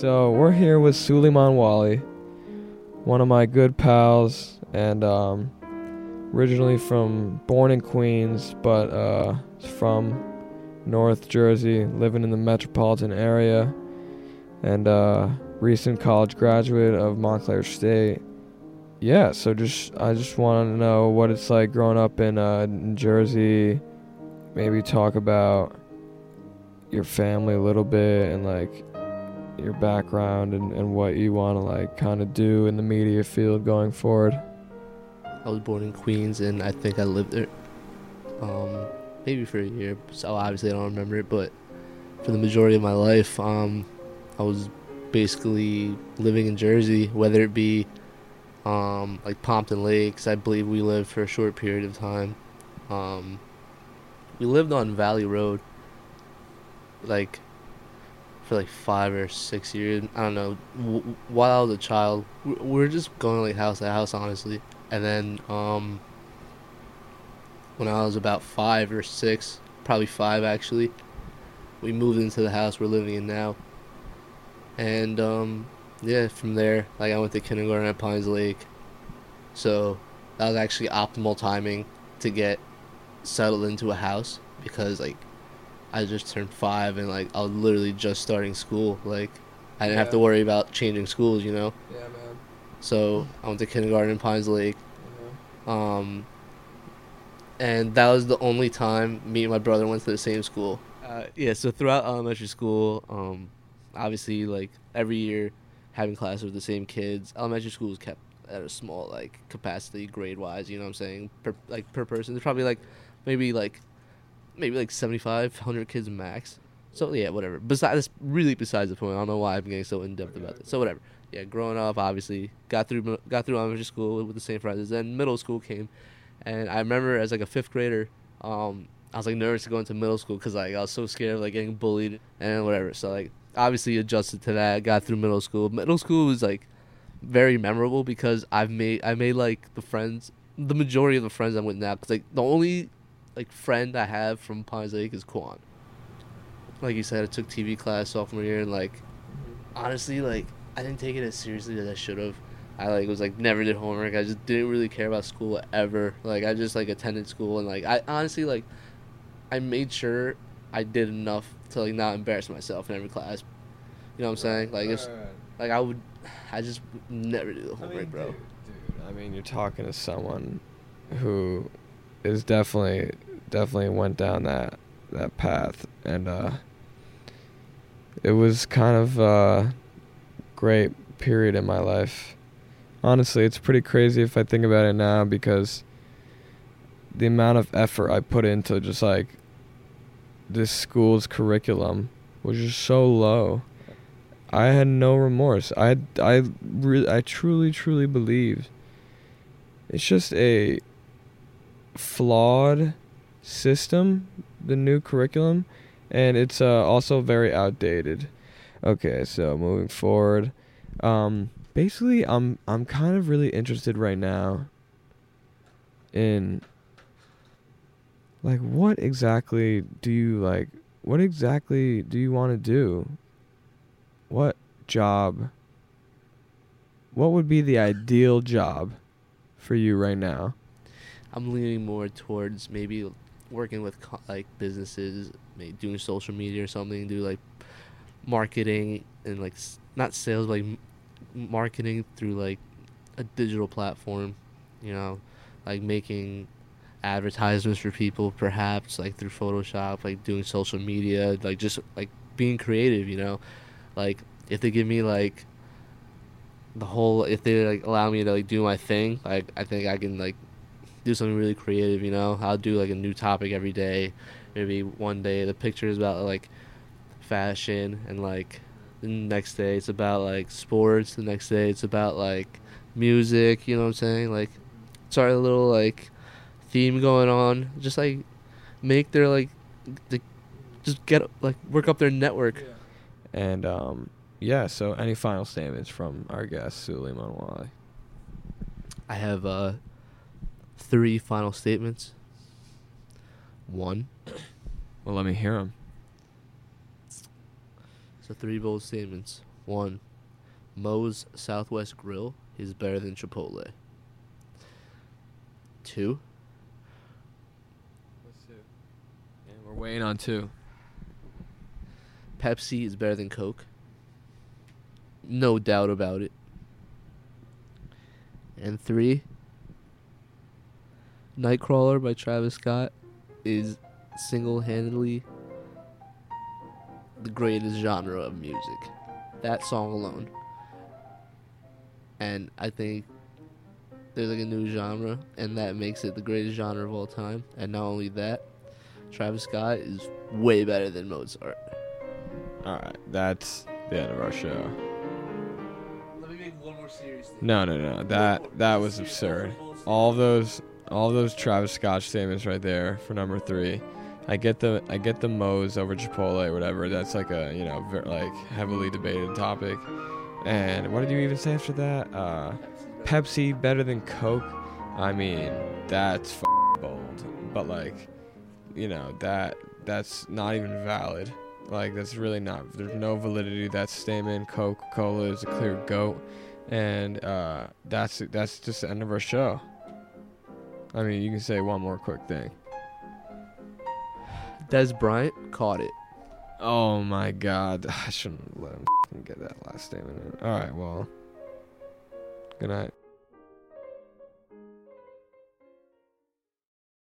So we're here with Suleiman Wali, one of my good pals, and um, originally from born in Queens, but uh, from North Jersey, living in the metropolitan area, and uh, recent college graduate of Montclair State. Yeah, so just I just want to know what it's like growing up in, uh, in Jersey. Maybe talk about your family a little bit and like your background and, and what you want to like kind of do in the media field going forward. I was born in Queens, and I think I lived there, um, maybe for a year. So obviously I don't remember it, but for the majority of my life, um, I was basically living in Jersey, whether it be um, like Pompton Lakes. I believe we lived for a short period of time. Um, we lived on Valley Road, like for like five or six years. I don't know. W- while I was a child, we we were just going like house to house, honestly. And then um, when I was about five or six, probably five actually, we moved into the house we're living in now. And um, yeah, from there, like I went to kindergarten at Pines Lake, so that was actually optimal timing to get settled into a house because like I just turned five and like I was literally just starting school. Like I didn't have to worry about changing schools, you know. Yeah, man. So I went to kindergarten in Pines Lake. Um, and that was the only time me and my brother went to the same school. Uh, yeah, so throughout elementary school, um, obviously, like every year, having classes with the same kids. Elementary school was kept at a small like capacity grade wise. You know what I'm saying? Per like per person, there's probably like maybe like maybe like 75, 100 kids max. So yeah, whatever. Besides, really besides the point. I don't know why I'm getting so in depth about this. So whatever. Yeah, growing up, obviously got through got through elementary school with the same friends. Then middle school came, and I remember as like a fifth grader, um, I was like nervous to go into middle school because like I was so scared of like getting bullied and whatever. So like obviously adjusted to that. Got through middle school. Middle school was like very memorable because I've made I made like the friends, the majority of the friends I'm with now. Cause like the only like friend I have from Pines Lake is Quan. Like you said, I took TV class sophomore year and like honestly like I didn't take it as seriously as I should have. I like was like never did homework. I just didn't really care about school ever. Like I just like attended school and like I honestly like I made sure I did enough to like not embarrass myself in every class. You know what I'm saying? Like if like I would I just would never do the homework, bro. Dude, I mean, you're talking to someone who is definitely definitely went down that that path, and uh, it was kind of a great period in my life. Honestly, it's pretty crazy if I think about it now because the amount of effort I put into just like this school's curriculum was just so low. I had no remorse. I I re- I truly truly believe it's just a flawed system, the new curriculum, and it's uh, also very outdated. Okay, so moving forward, um, basically, I'm I'm kind of really interested right now in like what exactly do you like? What exactly do you want to do? What job? What would be the ideal job for you right now? I'm leaning more towards maybe working with co- like businesses, maybe doing social media or something, do like marketing and like not sales, like m- marketing through like a digital platform, you know, like making advertisements for people perhaps like through Photoshop, like doing social media, like just like being creative, you know. Like if they give me like the whole if they like allow me to like do my thing, like I think I can like do something really creative, you know. I'll do like a new topic every day. Maybe one day the picture is about like fashion and like the next day it's about like sports, the next day it's about like music, you know what I'm saying? Like start a little like theme going on. Just like make their like the just get like work up their network. And um, yeah, so any final statements from our guest Suleiman Wali? I have uh three final statements. One. Well, let me hear them. So three bold statements. One, Moe's Southwest Grill is better than Chipotle. Two, And we're weighing on two. Pepsi is better than Coke. No doubt about it. And three, Nightcrawler by Travis Scott is single handedly the greatest genre of music. That song alone. And I think there's like a new genre, and that makes it the greatest genre of all time. And not only that, Travis Scott is way better than Mozart. All right, that's the end of our show. Let me make one more serious thing. No, no, no. That that was absurd. All those all those Travis Scott statements right there for number three. I get the I get the Moe's over Chipotle or whatever. That's like a you know ver- like heavily debated topic. And what did you even say after that? Uh, Pepsi better than Coke. I mean, that's f- bold. But like, you know that that's not even valid. Like that's really not. There's no validity to that statement. Coca Cola is a clear goat, and uh, that's that's just the end of our show. I mean, you can say one more quick thing. Dez Bryant caught it. Oh my God, I shouldn't let him get that last statement in. All right, well, good night.